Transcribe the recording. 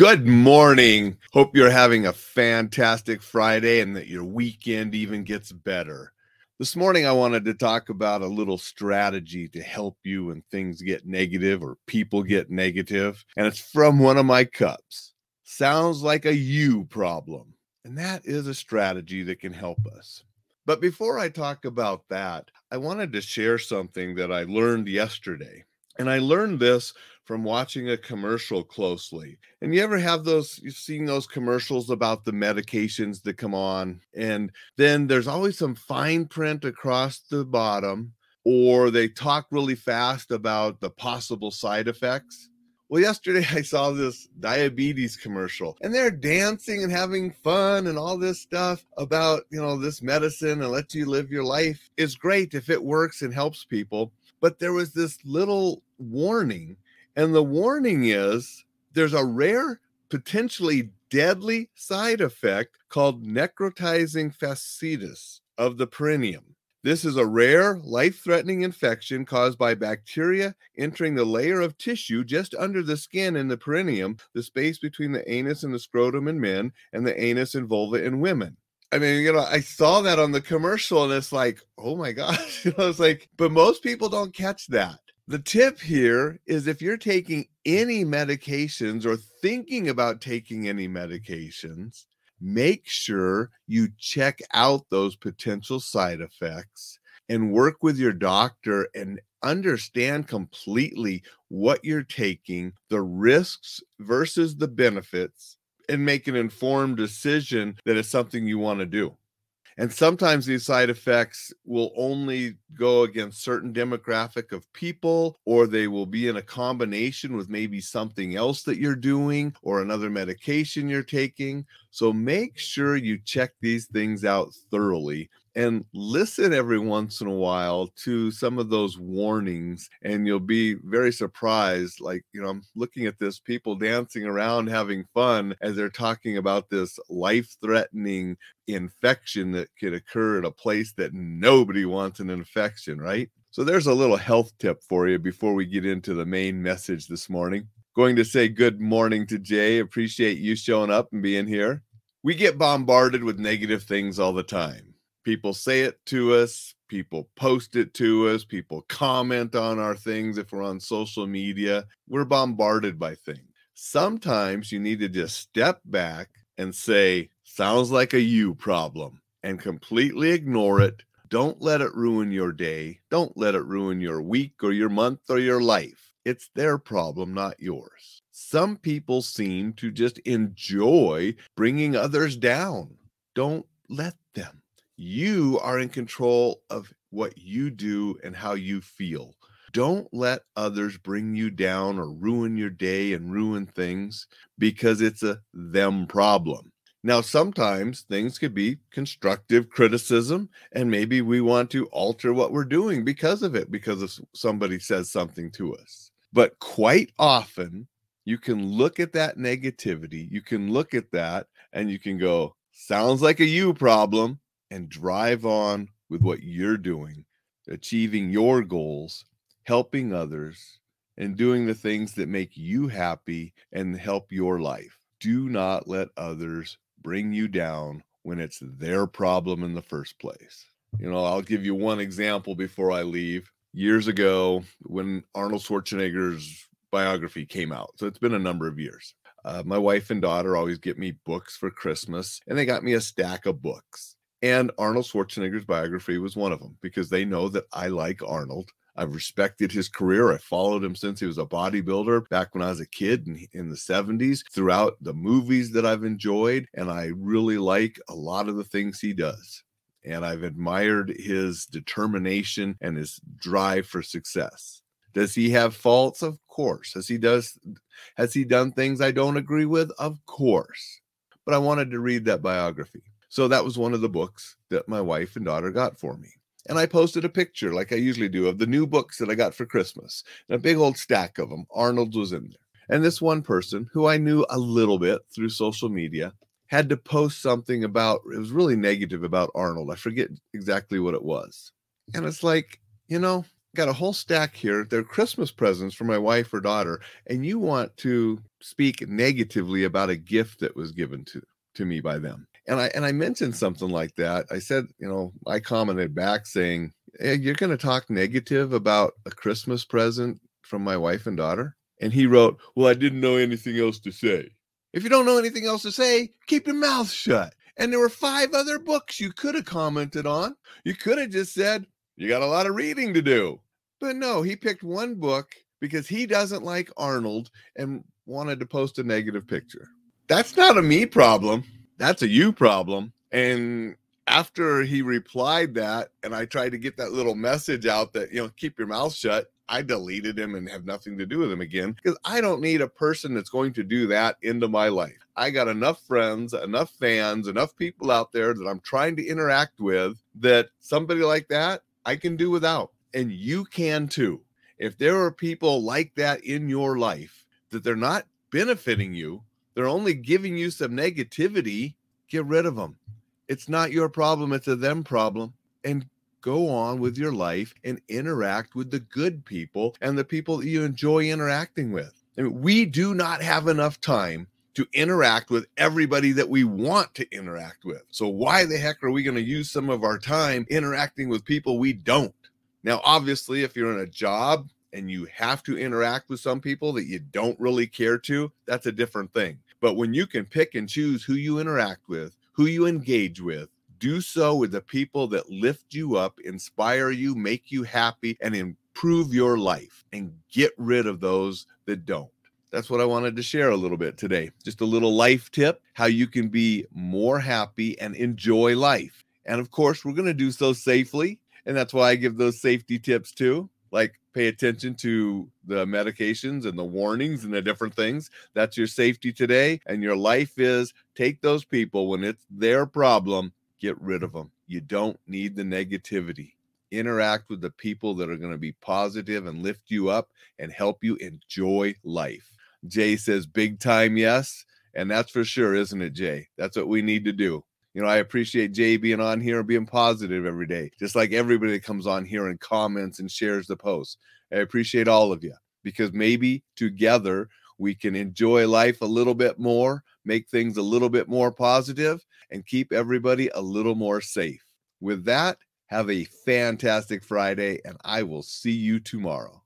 Good morning. Hope you're having a fantastic Friday and that your weekend even gets better. This morning, I wanted to talk about a little strategy to help you when things get negative or people get negative. And it's from one of my cups. Sounds like a you problem. And that is a strategy that can help us. But before I talk about that, I wanted to share something that I learned yesterday. And I learned this from watching a commercial closely. And you ever have those, you've seen those commercials about the medications that come on, and then there's always some fine print across the bottom, or they talk really fast about the possible side effects. Well, yesterday I saw this diabetes commercial and they're dancing and having fun and all this stuff about, you know, this medicine and let you live your life is great if it works and helps people. But there was this little warning and the warning is there's a rare, potentially deadly side effect called necrotizing fasciitis of the perineum. This is a rare, life threatening infection caused by bacteria entering the layer of tissue just under the skin in the perineum, the space between the anus and the scrotum in men and the anus and vulva in women. I mean, you know, I saw that on the commercial and it's like, oh my gosh. Know, it's like, but most people don't catch that. The tip here is if you're taking any medications or thinking about taking any medications, make sure you check out those potential side effects and work with your doctor and understand completely what you're taking, the risks versus the benefits, and make an informed decision that it's something you want to do. And sometimes these side effects will only go against certain demographic of people, or they will be in a combination with maybe something else that you're doing or another medication you're taking. So make sure you check these things out thoroughly and listen every once in a while to some of those warnings and you'll be very surprised like you know i'm looking at this people dancing around having fun as they're talking about this life threatening infection that could occur at a place that nobody wants an infection right? So there's a little health tip for you before we get into the main message this morning. Going to say good morning to jay. Appreciate you showing up and being here. We get bombarded with negative things all the time people say it to us people post it to us people comment on our things if we're on social media. We're bombarded by things. Sometimes you need to just step back and say sounds like a you problem and completely ignore it. Don't let it ruin your day. Don't let it ruin your week or your month or your life. It's their problem not yours. Some people seem to just enjoy bringing others down. Don't let them you are in control of what you do and how you feel. Don't let others bring you down or ruin your day and ruin things because it's a them problem. Now, sometimes things could be constructive criticism, and maybe we want to alter what we're doing because of it, because of somebody says something to us. But quite often, you can look at that negativity, you can look at that, and you can go, sounds like a you problem and drive on with what you're doing, achieving your goals, helping others, and doing the things that make you happy and help your life. Do not let others bring you down when it's their problem in the first place. You know, I'll give you one example before I leave. Years ago, when Arnold Schwarzenegger's biography came out, so it's been a number of years. Uh, my wife and daughter always get me books for Christmas, and they got me a stack of books. And Arnold Schwarzenegger's biography was one of them because they know that I like Arnold. I've respected his career. I followed him since he was a bodybuilder back when I was a kid in, in the 70s, throughout the movies that I've enjoyed. And I really like a lot of the things he does. And I've admired his determination and his drive for success. Does he have faults? Of course. Has he does has he done things I don't agree with? Of course. But I wanted to read that biography. So that was one of the books that my wife and daughter got for me. And I posted a picture, like I usually do, of the new books that I got for Christmas. And a big old stack of them. Arnold's was in there. And this one person, who I knew a little bit through social media, had to post something about it was really negative about Arnold. I forget exactly what it was. And it's like, you know, got a whole stack here. They're Christmas presents for my wife or daughter, and you want to speak negatively about a gift that was given to to me by them. And I and I mentioned something like that. I said, you know, I commented back saying, hey, "You're going to talk negative about a Christmas present from my wife and daughter?" And he wrote, "Well, I didn't know anything else to say." If you don't know anything else to say, keep your mouth shut. And there were five other books you could have commented on. You could have just said, You got a lot of reading to do. But no, he picked one book because he doesn't like Arnold and wanted to post a negative picture. That's not a me problem. That's a you problem. And after he replied that, and I tried to get that little message out that, you know, keep your mouth shut, I deleted him and have nothing to do with him again because I don't need a person that's going to do that into my life. I got enough friends, enough fans, enough people out there that I'm trying to interact with that somebody like that I can do without. And you can too. If there are people like that in your life that they're not benefiting you, they're only giving you some negativity, get rid of them. It's not your problem, it's a them problem. And go on with your life and interact with the good people and the people that you enjoy interacting with. I mean, we do not have enough time to interact with everybody that we want to interact with. So, why the heck are we going to use some of our time interacting with people we don't? Now, obviously, if you're in a job and you have to interact with some people that you don't really care to, that's a different thing. But when you can pick and choose who you interact with, who you engage with, do so with the people that lift you up, inspire you, make you happy, and improve your life, and get rid of those that don't. That's what I wanted to share a little bit today. Just a little life tip how you can be more happy and enjoy life. And of course, we're going to do so safely. And that's why I give those safety tips too. Like pay attention to the medications and the warnings and the different things. That's your safety today. And your life is take those people when it's their problem get rid of them. You don't need the negativity. Interact with the people that are going to be positive and lift you up and help you enjoy life. Jay says, big time, yes. And that's for sure, isn't it, Jay? That's what we need to do. You know, I appreciate Jay being on here and being positive every day, just like everybody that comes on here and comments and shares the post. I appreciate all of you because maybe together we can enjoy life a little bit more, make things a little bit more positive, and keep everybody a little more safe. With that, have a fantastic Friday, and I will see you tomorrow.